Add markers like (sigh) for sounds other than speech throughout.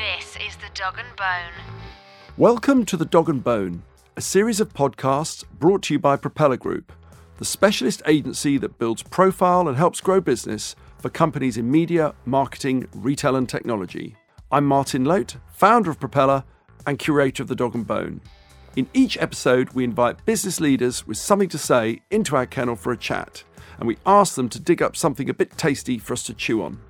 This is the Dog and Bone. Welcome to The Dog and Bone, a series of podcasts brought to you by Propeller Group, the specialist agency that builds profile and helps grow business for companies in media, marketing, retail, and technology. I'm Martin Loat, founder of Propeller and curator of The Dog and Bone. In each episode, we invite business leaders with something to say into our kennel for a chat, and we ask them to dig up something a bit tasty for us to chew on.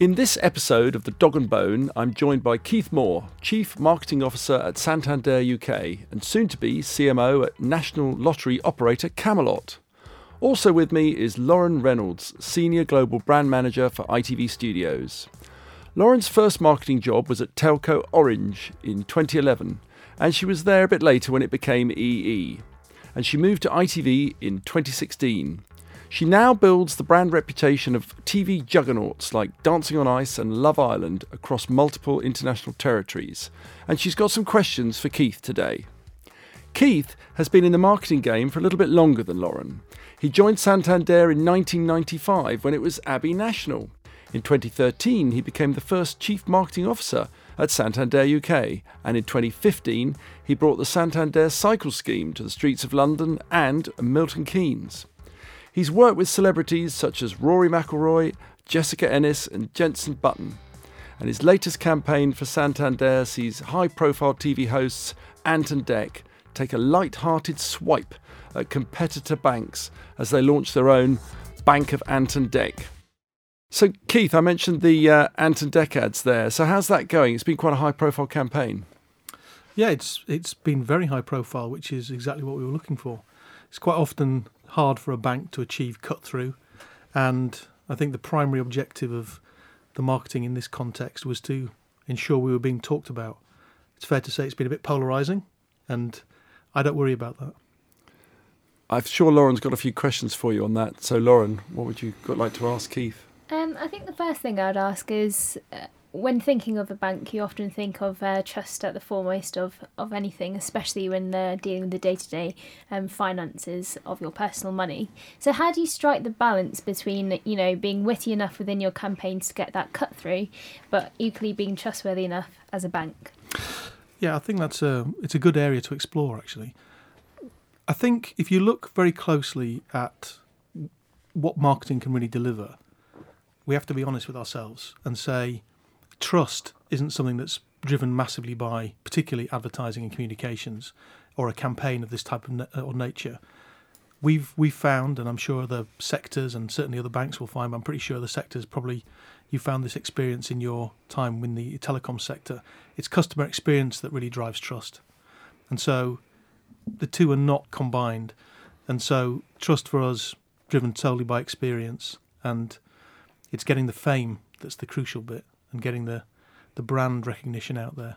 In this episode of The Dog and Bone, I'm joined by Keith Moore, Chief Marketing Officer at Santander UK and soon to be CMO at national lottery operator Camelot. Also with me is Lauren Reynolds, Senior Global Brand Manager for ITV Studios. Lauren's first marketing job was at Telco Orange in 2011, and she was there a bit later when it became EE. And she moved to ITV in 2016. She now builds the brand reputation of TV juggernauts like Dancing on Ice and Love Island across multiple international territories. And she's got some questions for Keith today. Keith has been in the marketing game for a little bit longer than Lauren. He joined Santander in 1995 when it was Abbey National. In 2013, he became the first Chief Marketing Officer at Santander UK, and in 2015, he brought the Santander Cycle Scheme to the streets of London and Milton Keynes. He's worked with celebrities such as Rory McIlroy, Jessica Ennis, and Jenson Button. And his latest campaign for Santander sees high profile TV hosts Ant and Dec take a light hearted swipe at competitor banks as they launch their own Bank of Ant and Dec. So, Keith, I mentioned the uh, Ant and Dec ads there. So, how's that going? It's been quite a high profile campaign. Yeah, it's it's been very high profile, which is exactly what we were looking for. It's quite often hard for a bank to achieve cut through. And I think the primary objective of the marketing in this context was to ensure we were being talked about. It's fair to say it's been a bit polarizing, and I don't worry about that. I'm sure Lauren's got a few questions for you on that. So, Lauren, what would you like to ask Keith? Um, I think the first thing I'd ask is uh, when thinking of a bank, you often think of uh, trust at the foremost of, of anything, especially when they're dealing with the day to day finances of your personal money. So, how do you strike the balance between, you know, being witty enough within your campaigns to get that cut through, but equally being trustworthy enough as a bank? Yeah, I think that's a it's a good area to explore. Actually, I think if you look very closely at what marketing can really deliver, we have to be honest with ourselves and say trust isn't something that's driven massively by particularly advertising and communications or a campaign of this type of na- uh, or nature. We've we've found, and I'm sure other sectors and certainly other banks will find. I'm pretty sure the sectors probably you found this experience in your time in the telecom sector. It's customer experience that really drives trust, and so the two are not combined. And so trust for us driven solely by experience, and it's getting the fame that's the crucial bit and getting the, the brand recognition out there.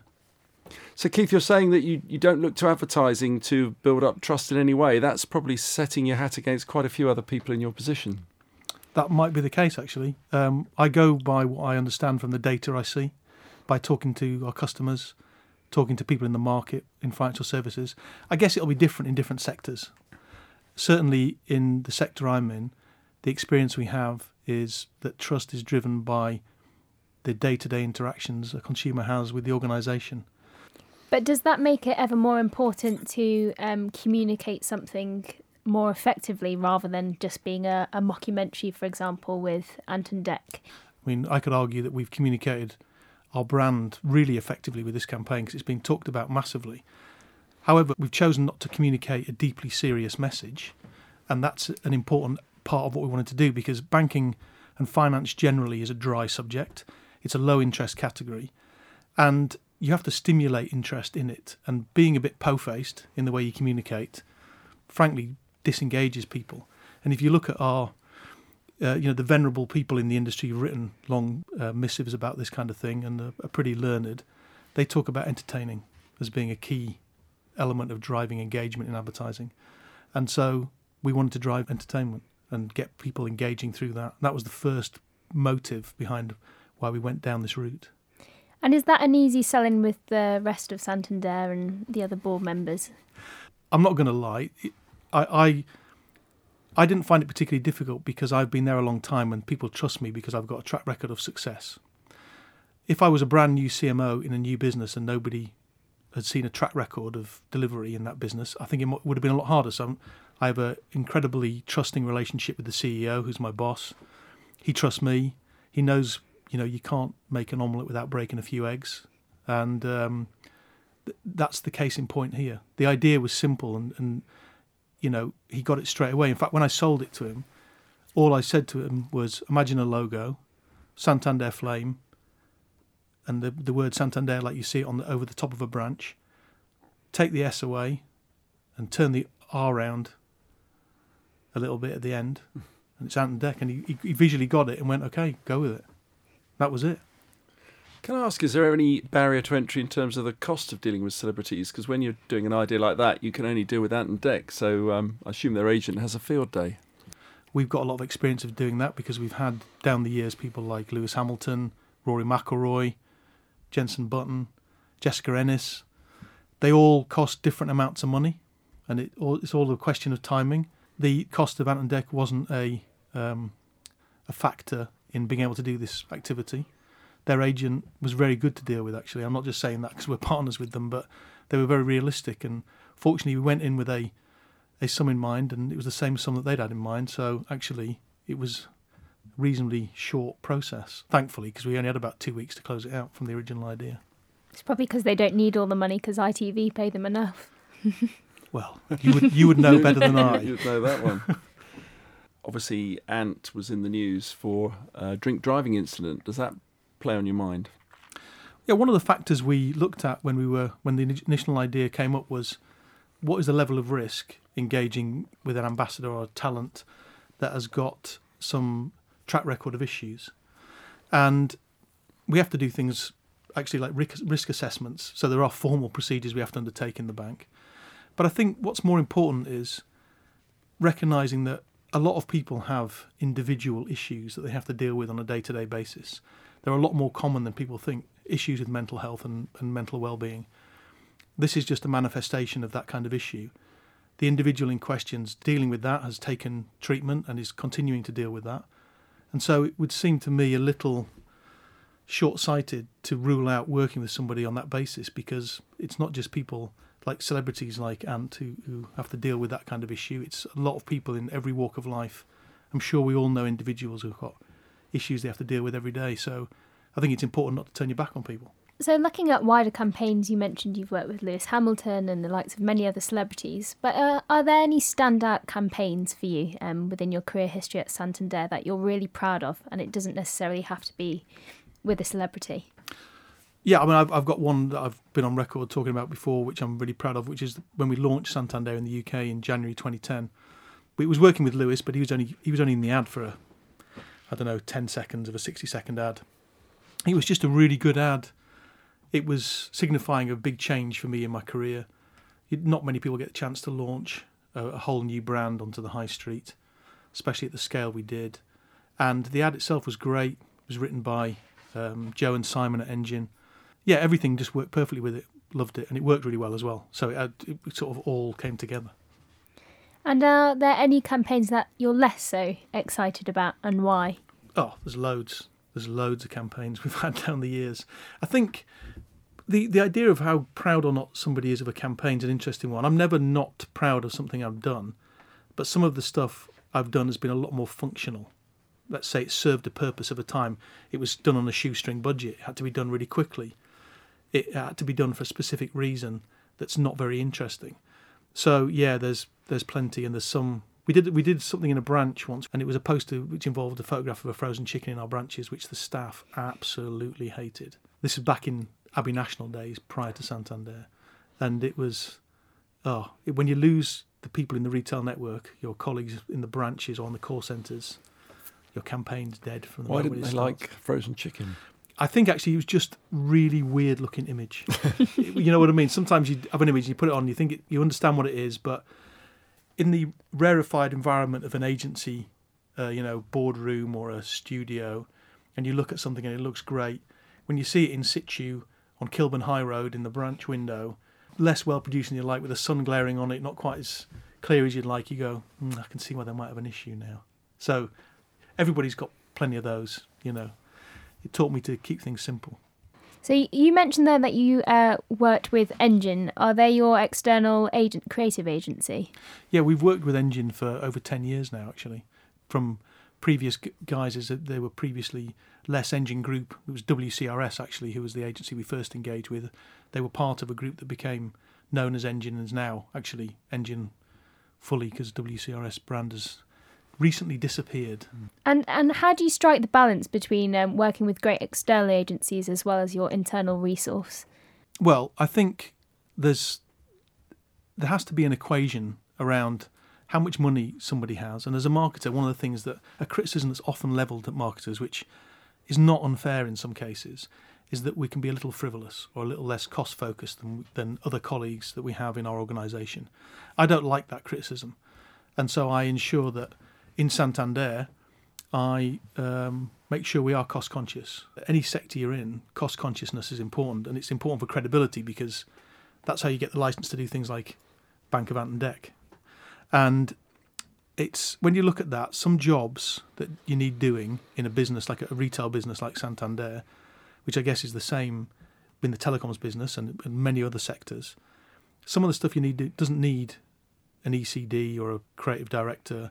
So, Keith, you're saying that you, you don't look to advertising to build up trust in any way. That's probably setting your hat against quite a few other people in your position. That might be the case, actually. Um, I go by what I understand from the data I see, by talking to our customers, talking to people in the market, in financial services. I guess it'll be different in different sectors. Certainly, in the sector I'm in, the experience we have is that trust is driven by the day-to-day interactions a consumer has with the organisation. But does that make it ever more important to um, communicate something more effectively rather than just being a, a mockumentary, for example, with Ant and Dec? I mean, I could argue that we've communicated our brand really effectively with this campaign because it's been talked about massively. However, we've chosen not to communicate a deeply serious message, and that's an important part of what we wanted to do because banking and finance generally is a dry subject. It's a low interest category. And you have to stimulate interest in it. And being a bit po faced in the way you communicate, frankly, disengages people. And if you look at our, uh, you know, the venerable people in the industry who've written long uh, missives about this kind of thing and are, are pretty learned, they talk about entertaining as being a key element of driving engagement in advertising. And so we wanted to drive entertainment and get people engaging through that. That was the first motive behind why we went down this route. And is that an easy selling with the rest of Santander and the other board members? I'm not going to lie. I, I I didn't find it particularly difficult because I've been there a long time and people trust me because I've got a track record of success. if I was a brand new CMO in a new business and nobody had seen a track record of delivery in that business, I think it would have been a lot harder. So I'm, I have an incredibly trusting relationship with the CEO, who's my boss. He trusts me. He knows, you know, you can't make an omelette without breaking a few eggs, and um, th- that's the case in point here. The idea was simple, and, and you know, he got it straight away. In fact, when I sold it to him, all I said to him was, "Imagine a logo, Santander Flame." and the, the word Santander, like you see it on the, over the top of a branch. Take the S away, and turn the R round a little bit at the end, (laughs) and it's Santander. And he, he, he visually got it and went, "Okay, go with it." That was it. Can I ask, is there any barrier to entry in terms of the cost of dealing with celebrities? Because when you're doing an idea like that, you can only deal with Ant and Dec. So um, I assume their agent has a field day. We've got a lot of experience of doing that because we've had down the years people like Lewis Hamilton, Rory McIlroy, Jenson Button, Jessica Ennis. They all cost different amounts of money, and it all, it's all a question of timing. The cost of Ant and Dec wasn't a um, a factor in being able to do this activity. Their agent was very good to deal with. Actually, I'm not just saying that because we're (laughs) partners with them, but they were very realistic. And fortunately, we went in with a a sum in mind, and it was the same sum that they'd had in mind. So actually, it was a reasonably short process. Thankfully, because we only had about two weeks to close it out from the original idea. It's probably because they don't need all the money because ITV pay them enough. (laughs) Well, you would you would know better than I. (laughs) You'd know that one. Obviously, Ant was in the news for a drink driving incident. Does that play on your mind? Yeah, one of the factors we looked at when we were when the initial idea came up was what is the level of risk engaging with an ambassador or a talent that has got some track record of issues, and we have to do things actually like risk, assessments. So there are formal procedures we have to undertake in the bank, but I think what's more important is recognizing that a lot of people have individual issues that they have to deal with on a day-to-day basis. They're a lot more common than people think. Issues with mental health and, and mental well-being. This is just a manifestation of that kind of issue. The individual in questions dealing with that has taken treatment and is continuing to deal with that. And so it would seem to me a little short sighted to rule out working with somebody on that basis because it's not just people like celebrities like Ant who, who have to deal with that kind of issue. It's a lot of people in every walk of life. I'm sure we all know individuals who've got issues they have to deal with every day. So I think it's important not to turn your back on people. So, looking at wider campaigns, you mentioned you've worked with Lewis Hamilton and the likes of many other celebrities. But uh, are there any standout campaigns for you um, within your career history at Santander that you're really proud of? And it doesn't necessarily have to be with a celebrity. Yeah, I mean, I've, I've got one that I've been on record talking about before, which I'm really proud of, which is when we launched Santander in the UK in January 2010. We was working with Lewis, but he was only he was only in the ad for a, I don't know, 10 seconds of a 60 second ad. It was just a really good ad. It was signifying a big change for me in my career. Not many people get a chance to launch a, a whole new brand onto the high street, especially at the scale we did. And the ad itself was great. It was written by um, Joe and Simon at Engine. Yeah, everything just worked perfectly with it. Loved it, and it worked really well as well. So it, it sort of all came together. And are there any campaigns that you're less so excited about, and why? Oh, there's loads. There's loads of campaigns (laughs) we've had down the years. I think the the idea of how proud or not somebody is of a campaign is an interesting one. I'm never not proud of something I've done, but some of the stuff I've done has been a lot more functional. Let's say it served a purpose of a time. It was done on a shoestring budget. It had to be done really quickly. It had to be done for a specific reason that's not very interesting. So yeah, there's there's plenty, and there's some. We did we did something in a branch once, and it was a poster which involved a photograph of a frozen chicken in our branches, which the staff absolutely hated. This is back in Abbey National days, prior to Santander, and it was, oh, it, when you lose the people in the retail network, your colleagues in the branches or on the call centres, your campaign's dead from the Why moment didn't they like frozen chicken? I think actually it was just really weird looking image. (laughs) you know what I mean? Sometimes you have an image, you put it on, you think it, you understand what it is, but in the rarefied environment of an agency, uh, you know, boardroom or a studio, and you look at something and it looks great, when you see it in situ on Kilburn High Road in the branch window, less well produced than you like, with the sun glaring on it, not quite as clear as you'd like, you go, mm, I can see why they might have an issue now. So everybody's got plenty of those, you know. It taught me to keep things simple. So you mentioned there that you uh, worked with Engine. Are they your external agent, creative agency? Yeah, we've worked with Engine for over 10 years now, actually. From previous g- guises, that they were previously Less Engine Group. It was WCRS, actually, who was the agency we first engaged with. They were part of a group that became known as Engine and is now actually Engine fully because WCRS brand has recently disappeared. And and how do you strike the balance between um, working with great external agencies as well as your internal resource? Well, I think there's there has to be an equation around how much money somebody has, and as a marketer, one of the things that a criticism that's often levelled at marketers, which is not unfair in some cases, is that we can be a little frivolous or a little less cost focused than than other colleagues that we have in our organisation. I don't like that criticism, and so I ensure that in Santander, I um, make sure we are cost conscious. Any sector you're in, cost consciousness is important, and it's important for credibility because that's how you get the license to do things like Bank of Ant and Dec. And it's when you look at that, some jobs that you need doing in a business like a retail business like Santander, which I guess is the same in the telecoms business and, and many other sectors. Some of the stuff you need doesn't need an ECD or a creative director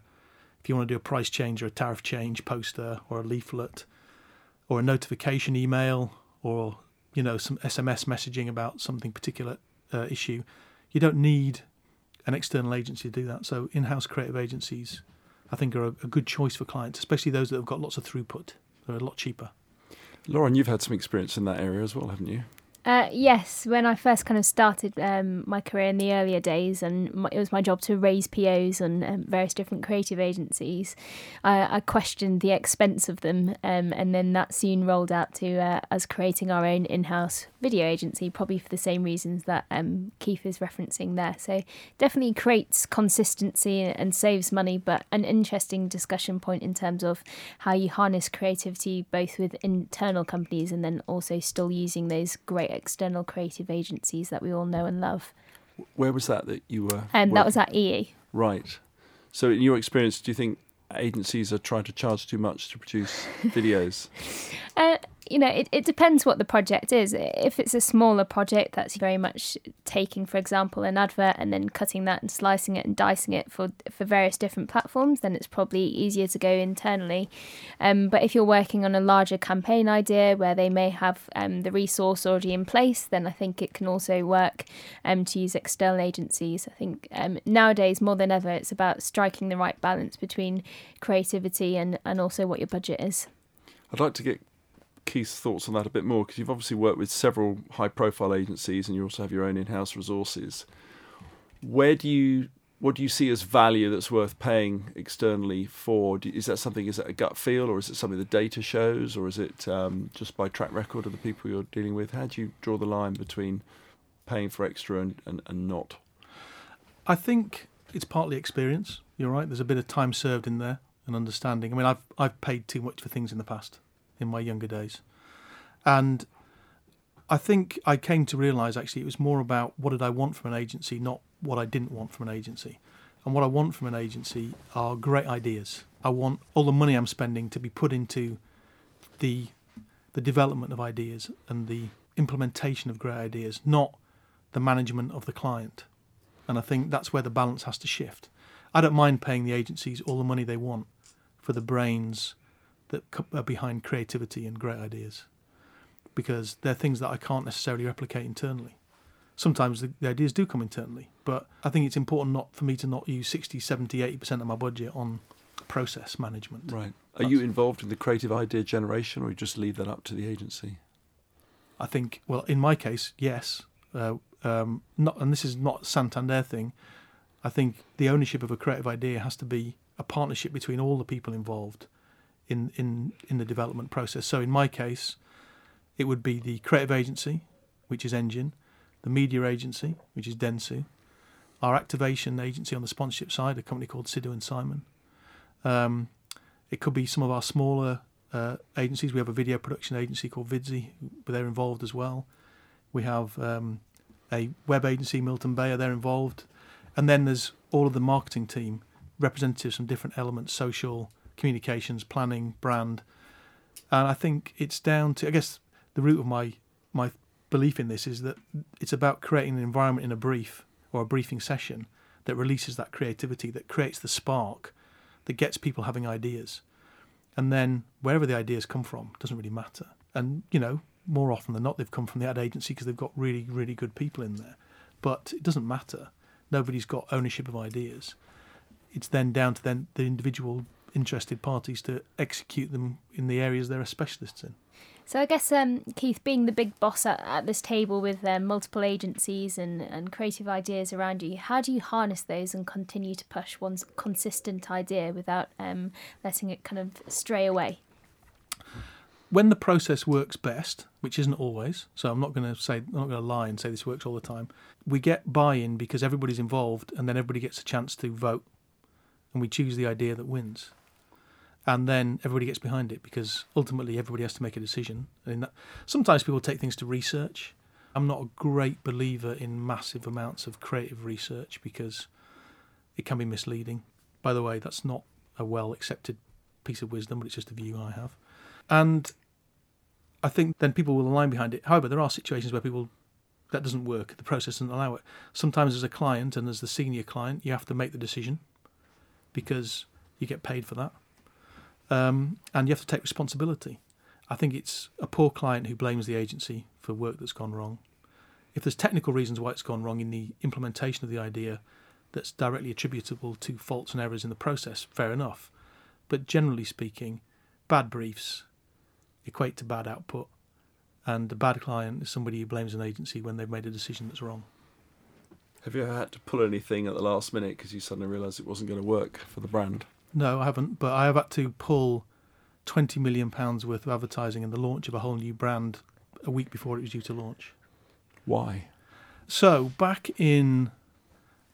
if you want to do a price change or a tariff change poster or a leaflet or a notification email or you know some SMS messaging about something particular uh, issue, you don't need an external agency to do that. So in-house creative agencies, I think, are a, a good choice for clients, especially those that have got lots of throughput. They're a lot cheaper. Lauren, you've had some experience in that area as well, haven't you? Uh, yes, when I first kind of started um, my career in the earlier days, and my, it was my job to raise POs on um, various different creative agencies, I, I questioned the expense of them, um, and then that soon rolled out to uh, us creating our own in-house video agency, probably for the same reasons that um, Keith is referencing there. So definitely creates consistency and saves money, but an interesting discussion point in terms of how you harness creativity both with internal companies and then also still using those great external creative agencies that we all know and love. Where was that that you were? And that was at EE. Right. So, in your experience, do you think agencies are trying to charge too much to produce (laughs) videos? Uh, you know, it, it depends what the project is. If it's a smaller project that's very much taking, for example, an advert and then cutting that and slicing it and dicing it for for various different platforms, then it's probably easier to go internally. Um, but if you're working on a larger campaign idea where they may have um, the resource already in place, then I think it can also work um, to use external agencies. I think um, nowadays more than ever, it's about striking the right balance between creativity and, and also what your budget is. I'd like to get Keith's thoughts on that a bit more because you've obviously worked with several high profile agencies and you also have your own in house resources. Where do you what do you see as value that's worth paying externally for? Is that something? Is it a gut feel, or is it something the data shows, or is it um, just by track record of the people you're dealing with? How do you draw the line between paying for extra and, and, and not? I think it's partly experience. You're right. There's a bit of time served in there and understanding. I mean, I've I've paid too much for things in the past, in my younger days, and I think I came to realise actually it was more about what did I want from an agency, not what I didn't want from an agency. And what I want from an agency are great ideas. I want all the money I'm spending to be put into the the development of ideas and the implementation of great ideas, not the management of the client. And I think that's where the balance has to shift. I don't mind paying the agencies all the money they want for the brains that are behind creativity and great ideas because they're things that I can't necessarily replicate internally. Sometimes the, the, ideas do come internally, but I think it's important not for me to not use 60, 70, 80% of my budget on process management. Right. Are That's, you involved in the creative idea generation or you just leave that up to the agency? I think, well, in my case, yes. Uh, um, not, and this is not a Santander thing. I think the ownership of a creative idea has to be a partnership between all the people involved in, in, in the development process. So in my case, it would be the creative agency, which is Engine, the media agency, which is Dentsu, our activation agency on the sponsorship side, a company called Sidhu and Simon. Um, it could be some of our smaller uh, agencies. We have a video production agency called Vidsy, but they're involved as well. We have um, a web agency, Milton Bayer, they're involved. And then there's all of the marketing team, representatives from different elements social, communications, planning, brand. And I think it's down to, I guess, the root of my my belief in this is that it's about creating an environment in a brief or a briefing session that releases that creativity, that creates the spark, that gets people having ideas. And then wherever the ideas come from doesn't really matter. And, you know, more often than not, they've come from the ad agency because they've got really, really good people in there. But it doesn't matter. Nobody's got ownership of ideas. It's then down to then the individual interested parties to execute them in the areas they're specialists in. So I guess um, Keith, being the big boss at, at this table with um, multiple agencies and, and creative ideas around you, how do you harness those and continue to push one's consistent idea without um, letting it kind of stray away? When the process works best, which isn't always, so I'm not going to say I'm not going to lie and say this works all the time. We get buy-in because everybody's involved, and then everybody gets a chance to vote, and we choose the idea that wins and then everybody gets behind it because ultimately everybody has to make a decision. That, sometimes people take things to research. I'm not a great believer in massive amounts of creative research because it can be misleading. By the way, that's not a well accepted piece of wisdom, but it's just a view I have. And I think then people will align behind it. However, there are situations where people that doesn't work. The process doesn't allow it. Sometimes, as a client and as the senior client, you have to make the decision because you get paid for that um, and you have to take responsibility. I think it's a poor client who blames the agency for work that's gone wrong. If there's technical reasons why it's gone wrong in the implementation of the idea that's directly attributable to faults and errors in the process, fair enough. But generally speaking, bad briefs equate to bad output, and a bad client is somebody who blames an agency when they've made a decision that's wrong. Have you ever had to pull anything at the last minute because you suddenly realised it wasn't going to work for the brand? No, I haven't. But I have had to pull twenty million pounds worth of advertising in the launch of a whole new brand a week before it was due to launch. Why? So back in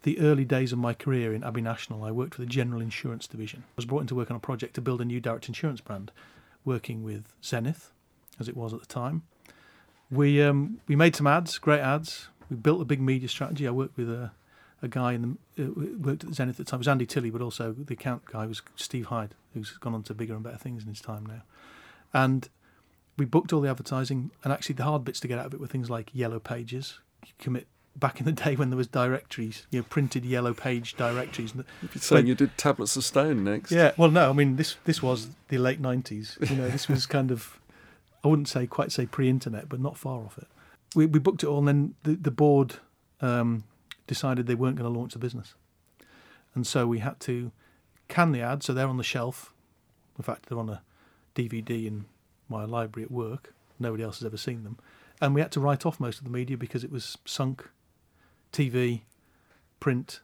the early days of my career in Abbey National, I worked for the General Insurance Division. I was brought in to work on a project to build a new direct insurance brand, working with Zenith, as it was at the time. We um, we made some ads, great ads. We built a big media strategy. I worked with a a guy in the uh, worked at Zenith at the time. It was Andy Tilley, but also the account guy was Steve Hyde, who's gone on to bigger and better things in his time now. And we booked all the advertising, and actually the hard bits to get out of it were things like yellow pages. You commit back in the (laughs) day when there was directories, you know, printed yellow page directories. You're saying you did tablets of stone next. Yeah, well, no, I mean this this was the late nineties. You know, this was (laughs) kind of I wouldn't say quite say pre-internet, but not far off it. We we booked it all, and then the the board um, decided they weren't going to launch the business. And so we had to can the ad, so they're on the shelf. In fact, they're on a DVD in my library at work. Nobody else has ever seen them. And we had to write off most of the media because it was sunk TV, print,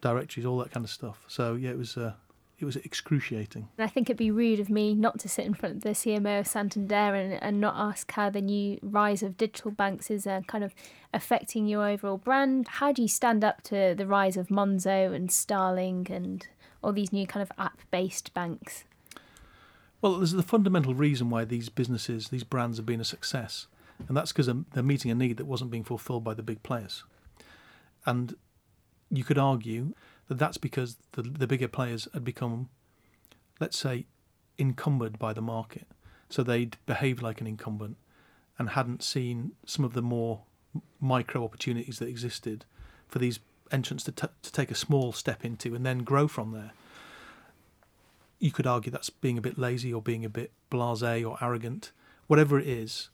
directories, all that kind of stuff. So, yeah, it was. Uh, it was excruciating. I think it'd be rude of me not to sit in front of the CMO of Santander and, and not ask how the new rise of digital banks is uh, kind of affecting your overall brand. How do you stand up to the rise of Monzo and Starling and all these new kind of app based banks? Well, there's the fundamental reason why these businesses, these brands have been a success, and that's because they're meeting a need that wasn't being fulfilled by the big players. And you could argue that that's because the, the bigger players had become, let's say, encumbered by the market. So they'd behaved like an incumbent and hadn't seen some of the more micro opportunities that existed for these entrants to, t- to take a small step into and then grow from there. You could argue that's being a bit lazy or being a bit blasé or arrogant. Whatever it is,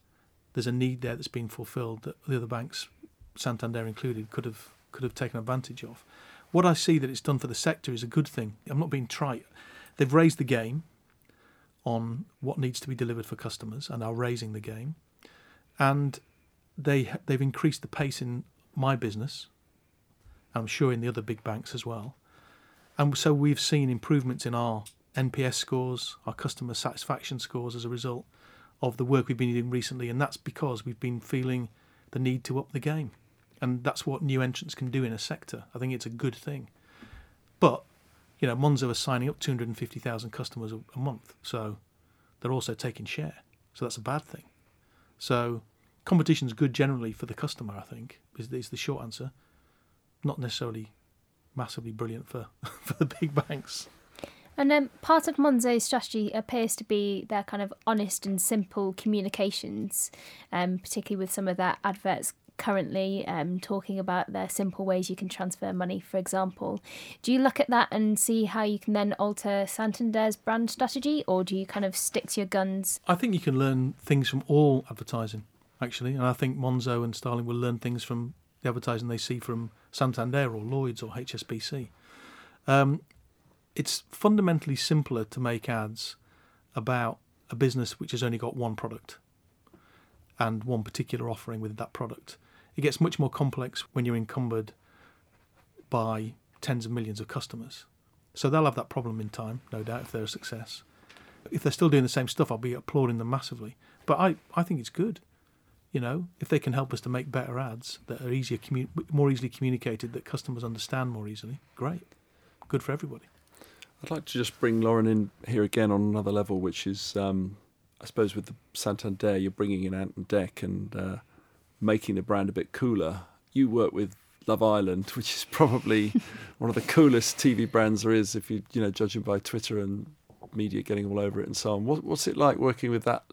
there's a need there that's been fulfilled that the other banks, Santander included, could have could have taken advantage of what I see that it's done for the sector is a good thing. I'm not being trite. They've raised the game on what needs to be delivered for customers and are raising the game. And they they've increased the pace in my business. I'm sure in the other big banks as well. And so we've seen improvements in our NPS scores, our customer satisfaction scores as a result of the work we've been doing recently, and that's because we've been feeling the need to up the game and that's what new entrants can do in a sector. I think it's a good thing. But you know, Monzo are signing up 250,000 customers a, a month, so they're also taking share. So that's a bad thing. So competition's good generally for the customer. I think is, is the short answer. Not necessarily massively brilliant for (laughs) for the big banks. And um, part of Monzo's strategy appears to be their kind of honest and simple communications, um, particularly with some of their adverts currently um, talking about their simple ways you can transfer money, for example. Do you look at that and see how you can then alter Santander's brand strategy, or do you kind of stick to your guns? I think you can learn things from all advertising, actually, and I think Monzo and Starling will learn things from the advertising they see from Santander or Lloyd's or HSBC. Um, it's fundamentally simpler to make ads about a business which has only got one product and one particular offering with that product. It gets much more complex when you're encumbered by tens of millions of customers. So they'll have that problem in time, no doubt, if they're a success. If they're still doing the same stuff, I'll be applauding them massively. But I, I think it's good. You know, if they can help us to make better ads that are easier, commu- more easily communicated, that customers understand more easily, great. Good for everybody. I'd like to just bring Lauren in here again on another level, which is, um, I suppose, with the Santander, you're bringing in Ant and Dec and uh, making the brand a bit cooler. You work with Love Island, (laughs) which is probably one of the coolest TV brands there is, if you you know judging by Twitter and media getting all over it and so on. What, what's it like working with that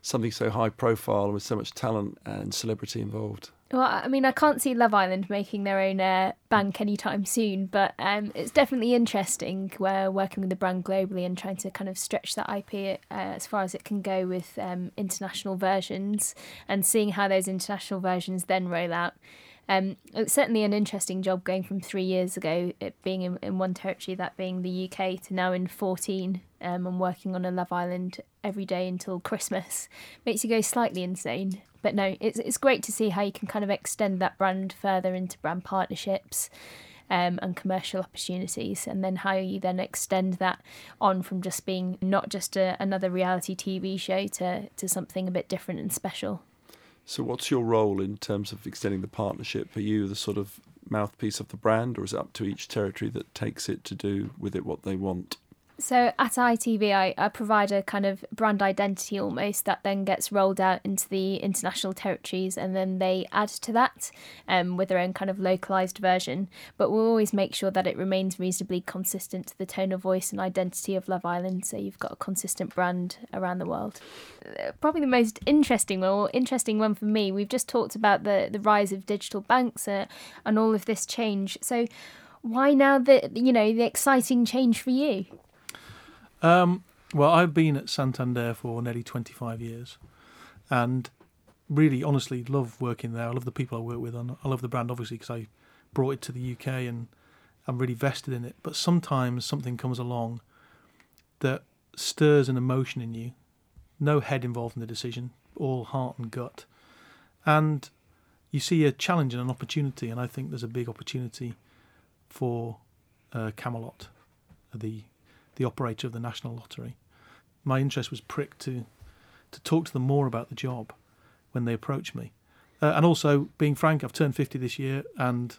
something so high profile and with so much talent and celebrity involved? Well, I mean, I can't see Love Island making their own uh, bank anytime soon, but um, it's definitely interesting. We're working with the brand globally and trying to kind of stretch that IP uh, as far as it can go with um, international versions and seeing how those international versions then roll out. Um, it's certainly an interesting job going from three years ago, it being in, in one territory, that being the UK, to now in 14 um, and working on a Love Island every day until Christmas. (laughs) Makes you go slightly insane. But no, it's, it's great to see how you can kind of extend that brand further into brand partnerships. Um, and commercial opportunities, and then how you then extend that on from just being not just a, another reality TV show to, to something a bit different and special. So, what's your role in terms of extending the partnership? Are you the sort of mouthpiece of the brand, or is it up to each territory that takes it to do with it what they want? So at ITV, I, I provide a kind of brand identity almost that then gets rolled out into the international territories, and then they add to that um, with their own kind of localized version. But we'll always make sure that it remains reasonably consistent to the tone of voice and identity of Love Island, so you've got a consistent brand around the world. Uh, probably the most interesting one, or interesting one for me, we've just talked about the the rise of digital banks uh, and all of this change. So why now the you know the exciting change for you? Um, well, I've been at Santander for nearly 25 years and really, honestly, love working there. I love the people I work with. And I love the brand, obviously, because I brought it to the UK and I'm really vested in it. But sometimes something comes along that stirs an emotion in you. No head involved in the decision, all heart and gut. And you see a challenge and an opportunity. And I think there's a big opportunity for uh, Camelot, the the operator of the National Lottery. My interest was pricked to to talk to them more about the job when they approached me. Uh, and also, being frank, I've turned 50 this year and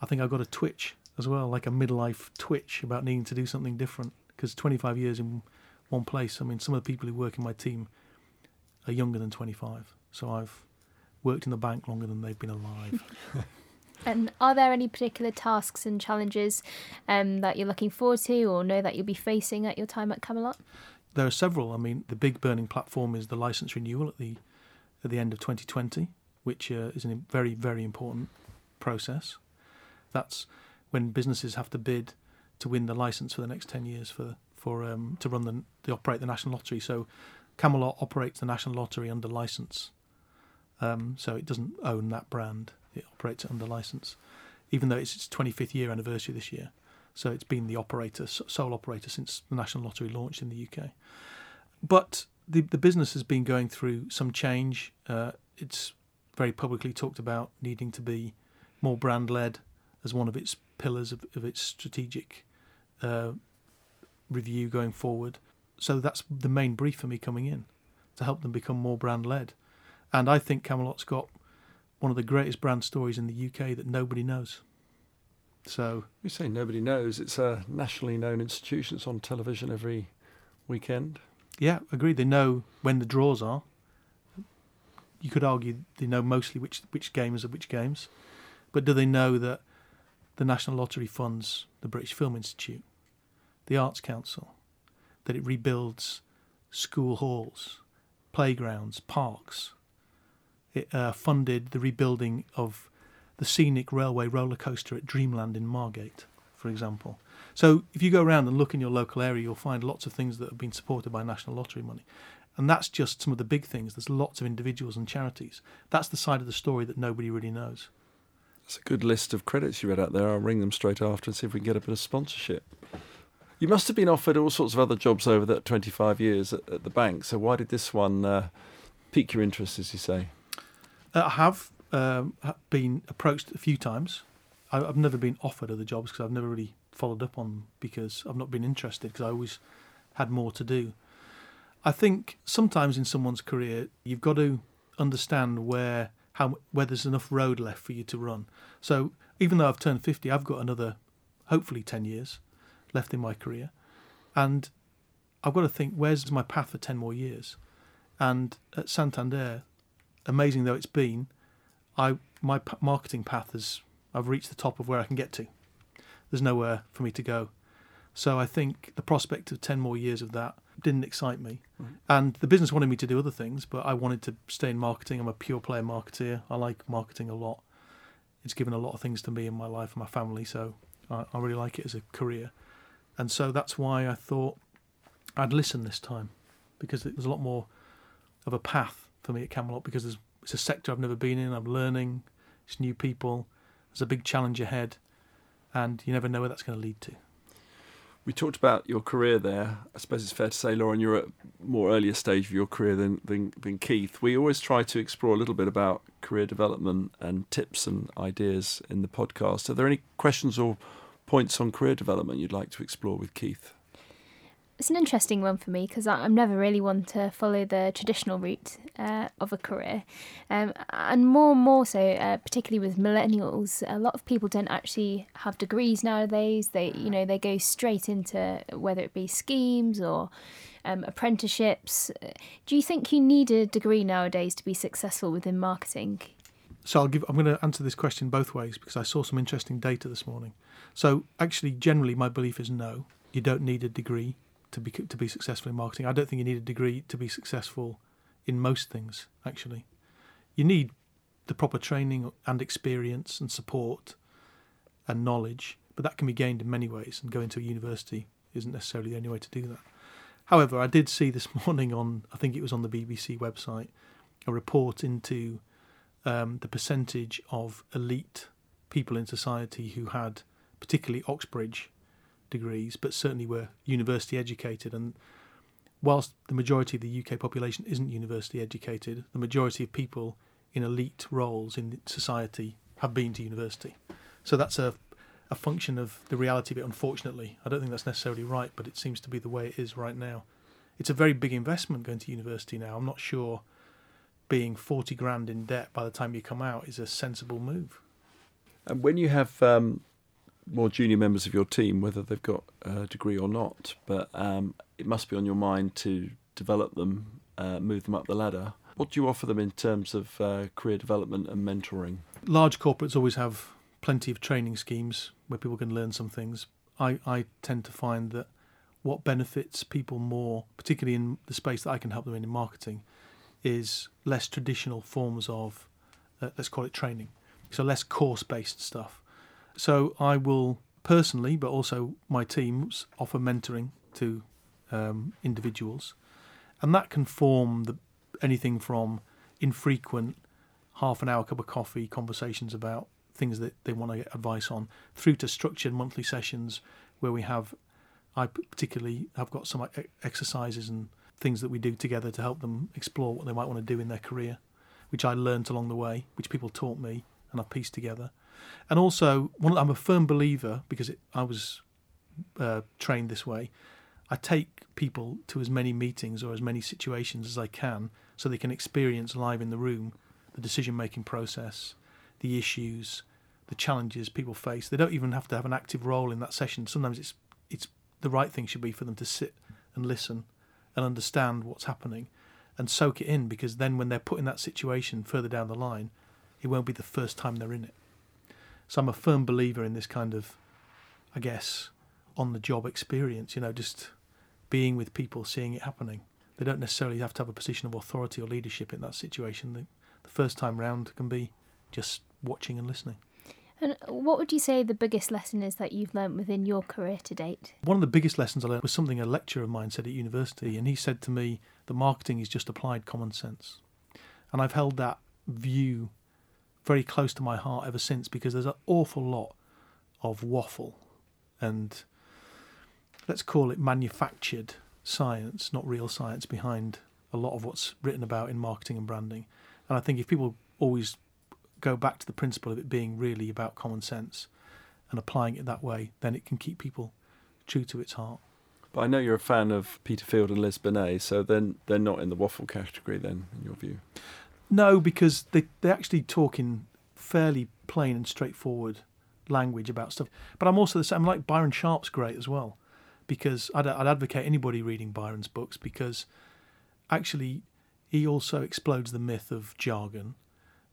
I think I've got a twitch as well, like a midlife twitch about needing to do something different. Because 25 years in one place, I mean, some of the people who work in my team are younger than 25. So I've worked in the bank longer than they've been alive. (laughs) And are there any particular tasks and challenges um, that you're looking forward to or know that you'll be facing at your time at Camelot? There are several. I mean, the big burning platform is the license renewal at the at the end of 2020, which uh, is a very very important process. That's when businesses have to bid to win the license for the next 10 years for for um, to run the to operate the national lottery. So Camelot operates the national lottery under license, um, so it doesn't own that brand. It operates under license, even though it's its 25th year anniversary this year. So it's been the operator, sole operator since the National Lottery launched in the UK. But the the business has been going through some change. Uh, it's very publicly talked about needing to be more brand led as one of its pillars of, of its strategic uh, review going forward. So that's the main brief for me coming in to help them become more brand led. And I think Camelot's got one of the greatest brand stories in the UK that nobody knows. So you say nobody knows. It's a nationally known institution. It's on television every weekend. Yeah, agreed. They know when the draws are. You could argue they know mostly which which games are which games, but do they know that the National Lottery funds the British Film Institute, the Arts Council, that it rebuilds school halls, playgrounds, parks. It uh, funded the rebuilding of the scenic railway roller coaster at Dreamland in Margate, for example. So if you go around and look in your local area, you'll find lots of things that have been supported by National Lottery money. And that's just some of the big things. There's lots of individuals and charities. That's the side of the story that nobody really knows. It's a good list of credits you read out there. I'll ring them straight after and see if we can get a bit of sponsorship. You must have been offered all sorts of other jobs over that 25 years at, at the bank. So why did this one uh, pique your interest, as you say? Uh, I have um, been approached a few times. I, have never been offered other jobs because I've never really followed up on them because I've not been interested because I always had more to do. I think sometimes in someone's career you've got to understand where how where there's enough road left for you to run. So even though I've turned 50, I've got another hopefully 10 years left in my career, and I've got to think where's my path for 10 more years. And at Santander, amazing though it's been, I my p- marketing path has I've reached the top of where I can get to. There's nowhere for me to go. So I think the prospect of 10 more years of that didn't excite me. Right. And the business wanted me to do other things, but I wanted to stay in marketing. I'm a pure player marketeer. I like marketing a lot. It's given a lot of things to me in my life and my family, so I, I really like it as a career. And so that's why I thought I'd listen this time because there's a lot more of a path for me at Camelot because it's a sector I've never been in. I'm learning, it's new people, there's a big challenge ahead, and you never know where that's going to lead to. We talked about your career there. I suppose it's fair to say, Lauren, you're at a more earlier stage of your career than, than, than Keith. We always try to explore a little bit about career development and tips and ideas in the podcast. Are there any questions or points on career development you'd like to explore with Keith? It's an interesting one for me because I'm never really one to follow the traditional route uh, of a career, um, and more and more so, uh, particularly with millennials, a lot of people don't actually have degrees nowadays. They, you know, they go straight into whether it be schemes or um, apprenticeships. Do you think you need a degree nowadays to be successful within marketing? So I'll give. I'm going to answer this question both ways because I saw some interesting data this morning. So actually, generally, my belief is no. You don't need a degree to be to be successful in marketing. I don't think you need a degree to be successful in most things. Actually, you need the proper training and experience and support and knowledge, but that can be gained in many ways. And going to a university isn't necessarily the only way to do that. However, I did see this (laughs) morning on I think it was on the BBC website a report into um, the percentage of elite people in society who had particularly Oxbridge degrees, but certainly were university educated. And whilst the majority of the UK population isn't university educated, the majority of people in elite roles in society have been to university. So that's a a function of the reality of it, unfortunately. I don't think that's necessarily right, but it seems to be the way it is right now. It's a very big investment going to university now. I'm not sure being 40 grand in debt by the time you come out is a sensible move. And when you have um, more junior members of your team, whether they've got a degree or not, but um, it must be on your mind to develop them, uh, move them up the ladder. What do you offer them in terms of uh, career development and mentoring? Large corporates always have plenty of training schemes where people can learn some things. I, I tend to find that what benefits people more, particularly in the space that I can help them in in marketing, is less traditional forms of, uh, let's call it training. So less course based stuff so I will personally, but also my teams, offer mentoring to um, individuals, and that can form the, anything from infrequent half an hour cup of coffee conversations about things that they want to get advice on, through to structured monthly sessions where we have. I particularly have got some exercises and things that we do together to help them explore what they might want to do in their career, which I learnt along the way, which people taught me and I've pieced together. And also, one, I'm a firm believer because it, I was uh, trained this way. I take people to as many meetings or as many situations as I can so they can experience live in the room the decision making process, the issues, the challenges people face. They don't even have to have an active role in that session. Sometimes it's it's the right thing should be for them to sit and listen and understand what's happening and soak it in because then when they're put in that situation further down the line, it won't be the first time they're in it. So I'm a firm believer in this kind of, I guess, on the job experience, you know, just being with people, seeing it happening. They don't necessarily have to have a position of authority or leadership in that situation. The, the first time round can be just watching and listening. And what would you say the biggest lesson is that you've learnt within your career to date? One of the biggest lessons I learned was something a lecturer of mine said at university, and he said to me "The marketing is just applied common sense. And I've held that view very close to my heart ever since because there's an awful lot of waffle and let's call it manufactured science, not real science, behind a lot of what's written about in marketing and branding. And I think if people always go back to the principle of it being really about common sense and applying it that way, then it can keep people true to its heart. But I know you're a fan of Peter Field and Les Binet, so then they're not in the waffle category then, in your view. No, because they they actually talk in fairly plain and straightforward language about stuff. But I'm also the same. I'm like Byron Sharp's great as well, because I'd, I'd advocate anybody reading Byron's books because actually he also explodes the myth of jargon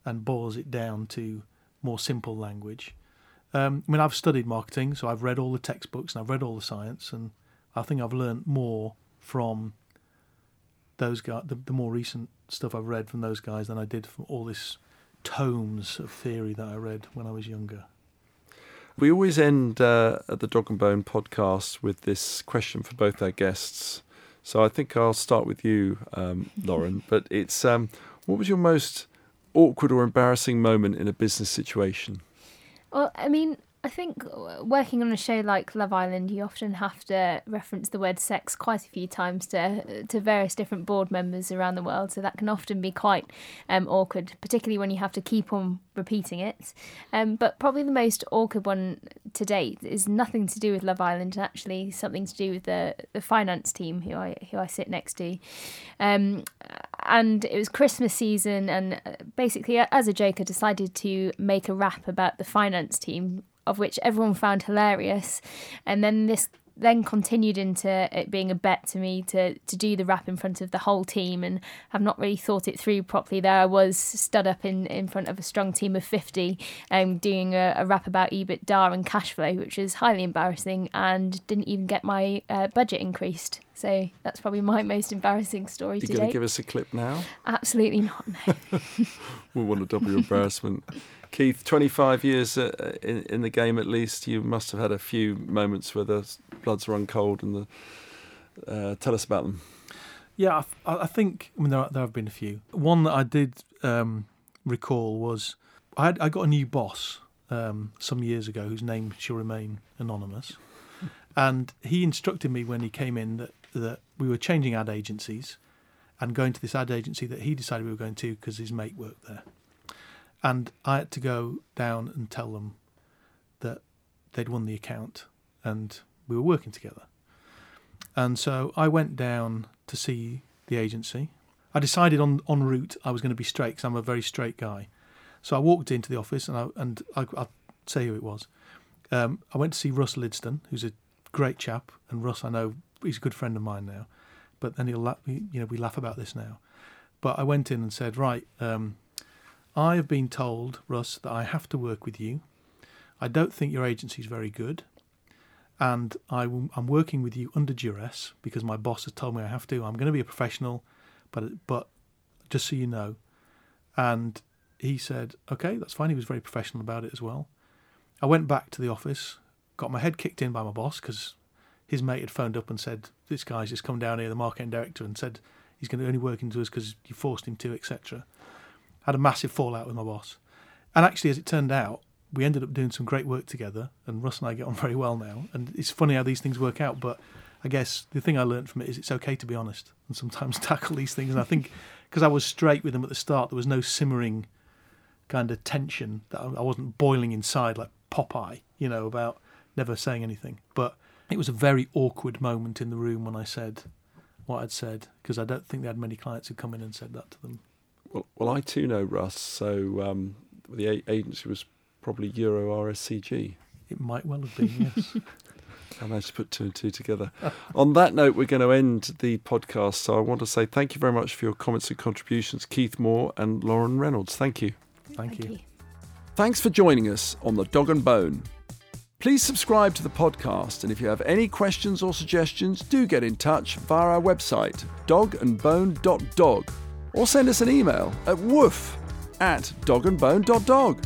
and boils it down to more simple language. Um, I mean, I've studied marketing, so I've read all the textbooks and I've read all the science, and I think I've learned more from those guys, the, the more recent stuff I've read from those guys than I did from all this tomes of theory that I read when I was younger. We always end uh, at the Dog and Bone podcast with this question for both our guests. So I think I'll start with you, um, Lauren. (laughs) but it's um, what was your most awkward or embarrassing moment in a business situation? Well, I mean, I think working on a show like Love Island, you often have to reference the word sex quite a few times to to various different board members around the world. So that can often be quite um, awkward, particularly when you have to keep on repeating it. Um, but probably the most awkward one to date is nothing to do with Love Island, and actually something to do with the the finance team who I who I sit next to. Um, and it was Christmas season, and uh, basically, as a joke, I decided to make a rap about the finance team of which everyone found hilarious. And then this then continued into it being a bet to me to to do the rap in front of the whole team and I've not really thought it through properly. There I was stood up in, in front of a strong team of 50 um, doing a, a rap about EBITDA and cash flow, which was highly embarrassing and didn't even get my uh, budget increased. So that's probably my most embarrassing story You to going to give us a clip now? Absolutely not. No. (laughs) We want to double your embarrassment. Keith, 25 years uh, in, in the game at least, you must have had a few moments where the bloods run cold. And the, uh, tell us about them. Yeah, I, I think. I mean, there, there have been a few. One that I did um, recall was I, had, I got a new boss um, some years ago, whose name shall remain anonymous, (laughs) and he instructed me when he came in that that we were changing ad agencies and going to this ad agency that he decided we were going to because his mate worked there, and I had to go down and tell them that they'd won the account and we were working together. And so I went down to see the agency. I decided on en route I was going to be straight because I'm a very straight guy. So I walked into the office and I and I, I'll say who it was. Um, I went to see Russ Lidstone, who's a great chap, and Russ I know he's a good friend of mine now. But then he'll you know we laugh about this now. But I went in and said, right, um, I have been told, Russ, that I have to work with you. I don't think your agency is very good and I, am working with you under duress because my boss has told me I have to. I'm going to be a professional, but but just so you know. And he said, okay, that's fine. He was very professional about it as well. I went back to the office, got my head kicked in by my boss because his mate had phoned up and said this guy's just come down here, the marketing director, and said he's going to only work into us because you forced him to, etc. Had a massive fallout with my boss, and actually, as it turned out, we ended up doing some great work together, and Russ and I get on (laughs) very well now. And it's funny how these things work out, but I guess the thing I learned from it is it's okay to be honest and sometimes (laughs) tackle these things. And I think (laughs) because I was straight with them at the start, there was no simmering kind of tension that I wasn't boiling inside like Popeye, you know, about never saying anything. But it was a very awkward moment in the room when I said what I'd said because I don't think they had many clients who come in and said that to them. Well, well I too know Russ, so um, the a- agency was probably Euro RSCG. It might well have been, yes. (laughs) (laughs) I managed to put two and two together. (laughs) On that note, we're going to end the podcast. So I want to say thank you very much for your comments and contributions, Keith Moore and Lauren Reynolds. Thank you. Thank, you. Thanks for joining us on the Dog and Bone. Please subscribe to the podcast, and if you have any questions or suggestions, do get in touch via our website, dogandbone.dog, or send us an email at woof at dogandbone.dog.